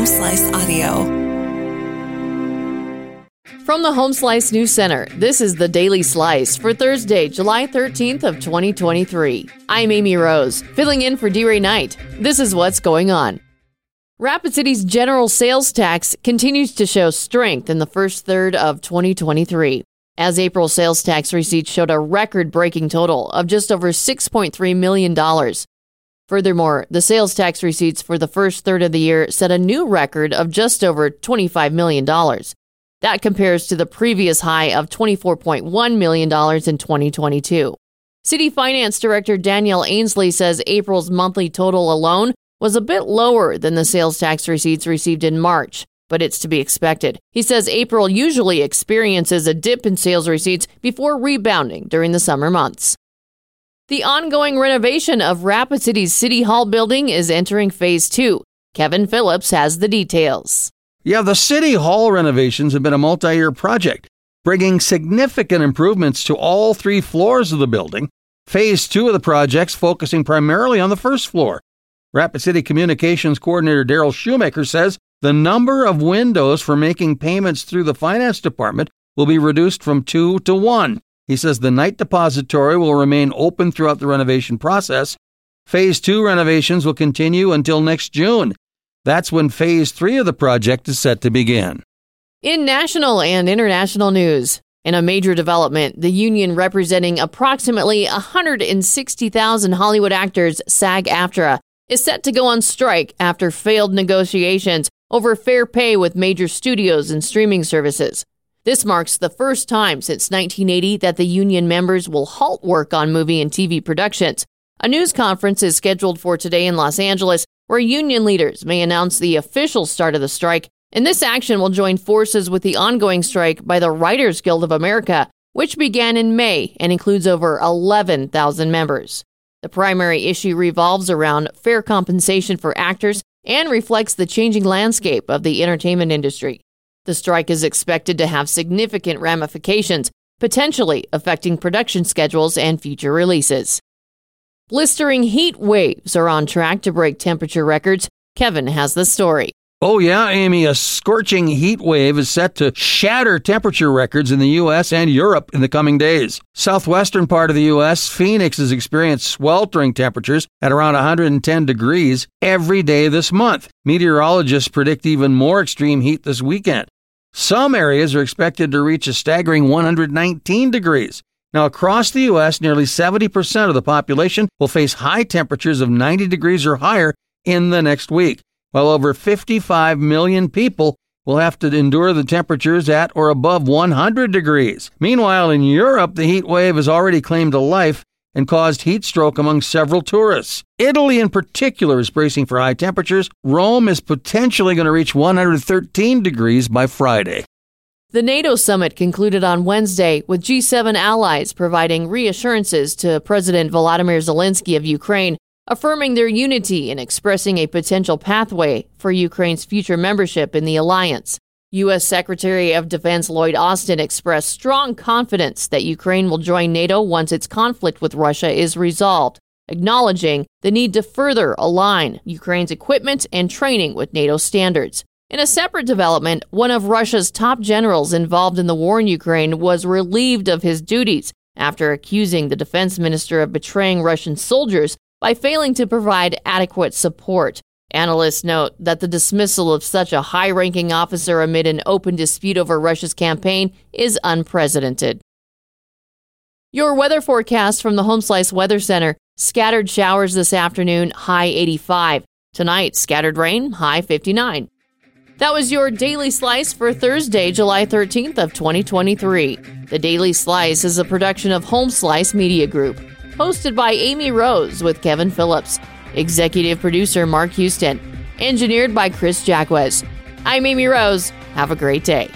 Home Slice Audio. From the Home Slice News Center, this is the Daily Slice for Thursday, July 13th of 2023. I'm Amy Rose, filling in for D-Ray Knight. This is what's going on. Rapid City's general sales tax continues to show strength in the first third of 2023, as April sales tax receipts showed a record-breaking total of just over $6.3 million. Furthermore, the sales tax receipts for the first third of the year set a new record of just over $25 million. That compares to the previous high of $24.1 million in 2022. City Finance Director Danielle Ainsley says April's monthly total alone was a bit lower than the sales tax receipts received in March, but it's to be expected. He says April usually experiences a dip in sales receipts before rebounding during the summer months. The ongoing renovation of Rapid City's City Hall building is entering phase two. Kevin Phillips has the details. Yeah, the City Hall renovations have been a multi year project, bringing significant improvements to all three floors of the building. Phase two of the project's focusing primarily on the first floor. Rapid City Communications Coordinator Darrell Shoemaker says the number of windows for making payments through the finance department will be reduced from two to one. He says the night depository will remain open throughout the renovation process. Phase two renovations will continue until next June. That's when phase three of the project is set to begin. In national and international news, in a major development, the union representing approximately 160,000 Hollywood actors, SAG AFTRA, is set to go on strike after failed negotiations over fair pay with major studios and streaming services. This marks the first time since 1980 that the union members will halt work on movie and TV productions. A news conference is scheduled for today in Los Angeles where union leaders may announce the official start of the strike, and this action will join forces with the ongoing strike by the Writers Guild of America, which began in May and includes over 11,000 members. The primary issue revolves around fair compensation for actors and reflects the changing landscape of the entertainment industry. The strike is expected to have significant ramifications, potentially affecting production schedules and future releases. Blistering heat waves are on track to break temperature records. Kevin has the story. Oh, yeah, Amy, a scorching heat wave is set to shatter temperature records in the U.S. and Europe in the coming days. Southwestern part of the U.S., Phoenix has experienced sweltering temperatures at around 110 degrees every day this month. Meteorologists predict even more extreme heat this weekend. Some areas are expected to reach a staggering 119 degrees. Now, across the U.S., nearly 70% of the population will face high temperatures of 90 degrees or higher in the next week while over 55 million people will have to endure the temperatures at or above 100 degrees. Meanwhile, in Europe, the heat wave has already claimed a life and caused heat stroke among several tourists. Italy, in particular, is bracing for high temperatures. Rome is potentially going to reach 113 degrees by Friday. The NATO summit concluded on Wednesday with G7 allies providing reassurances to President Volodymyr Zelensky of Ukraine affirming their unity and expressing a potential pathway for Ukraine's future membership in the alliance. U.S. Secretary of Defense Lloyd Austin expressed strong confidence that Ukraine will join NATO once its conflict with Russia is resolved, acknowledging the need to further align Ukraine's equipment and training with NATO standards. In a separate development, one of Russia's top generals involved in the war in Ukraine was relieved of his duties after accusing the defense minister of betraying Russian soldiers by failing to provide adequate support. Analysts note that the dismissal of such a high ranking officer amid an open dispute over Russia's campaign is unprecedented. Your weather forecast from the Home Slice Weather Center scattered showers this afternoon, high 85. Tonight, scattered rain, high 59. That was your Daily Slice for Thursday, July 13th of 2023. The Daily Slice is a production of Home Slice Media Group hosted by Amy Rose with Kevin Phillips, executive producer Mark Houston, engineered by Chris Jacquez. I'm Amy Rose. Have a great day.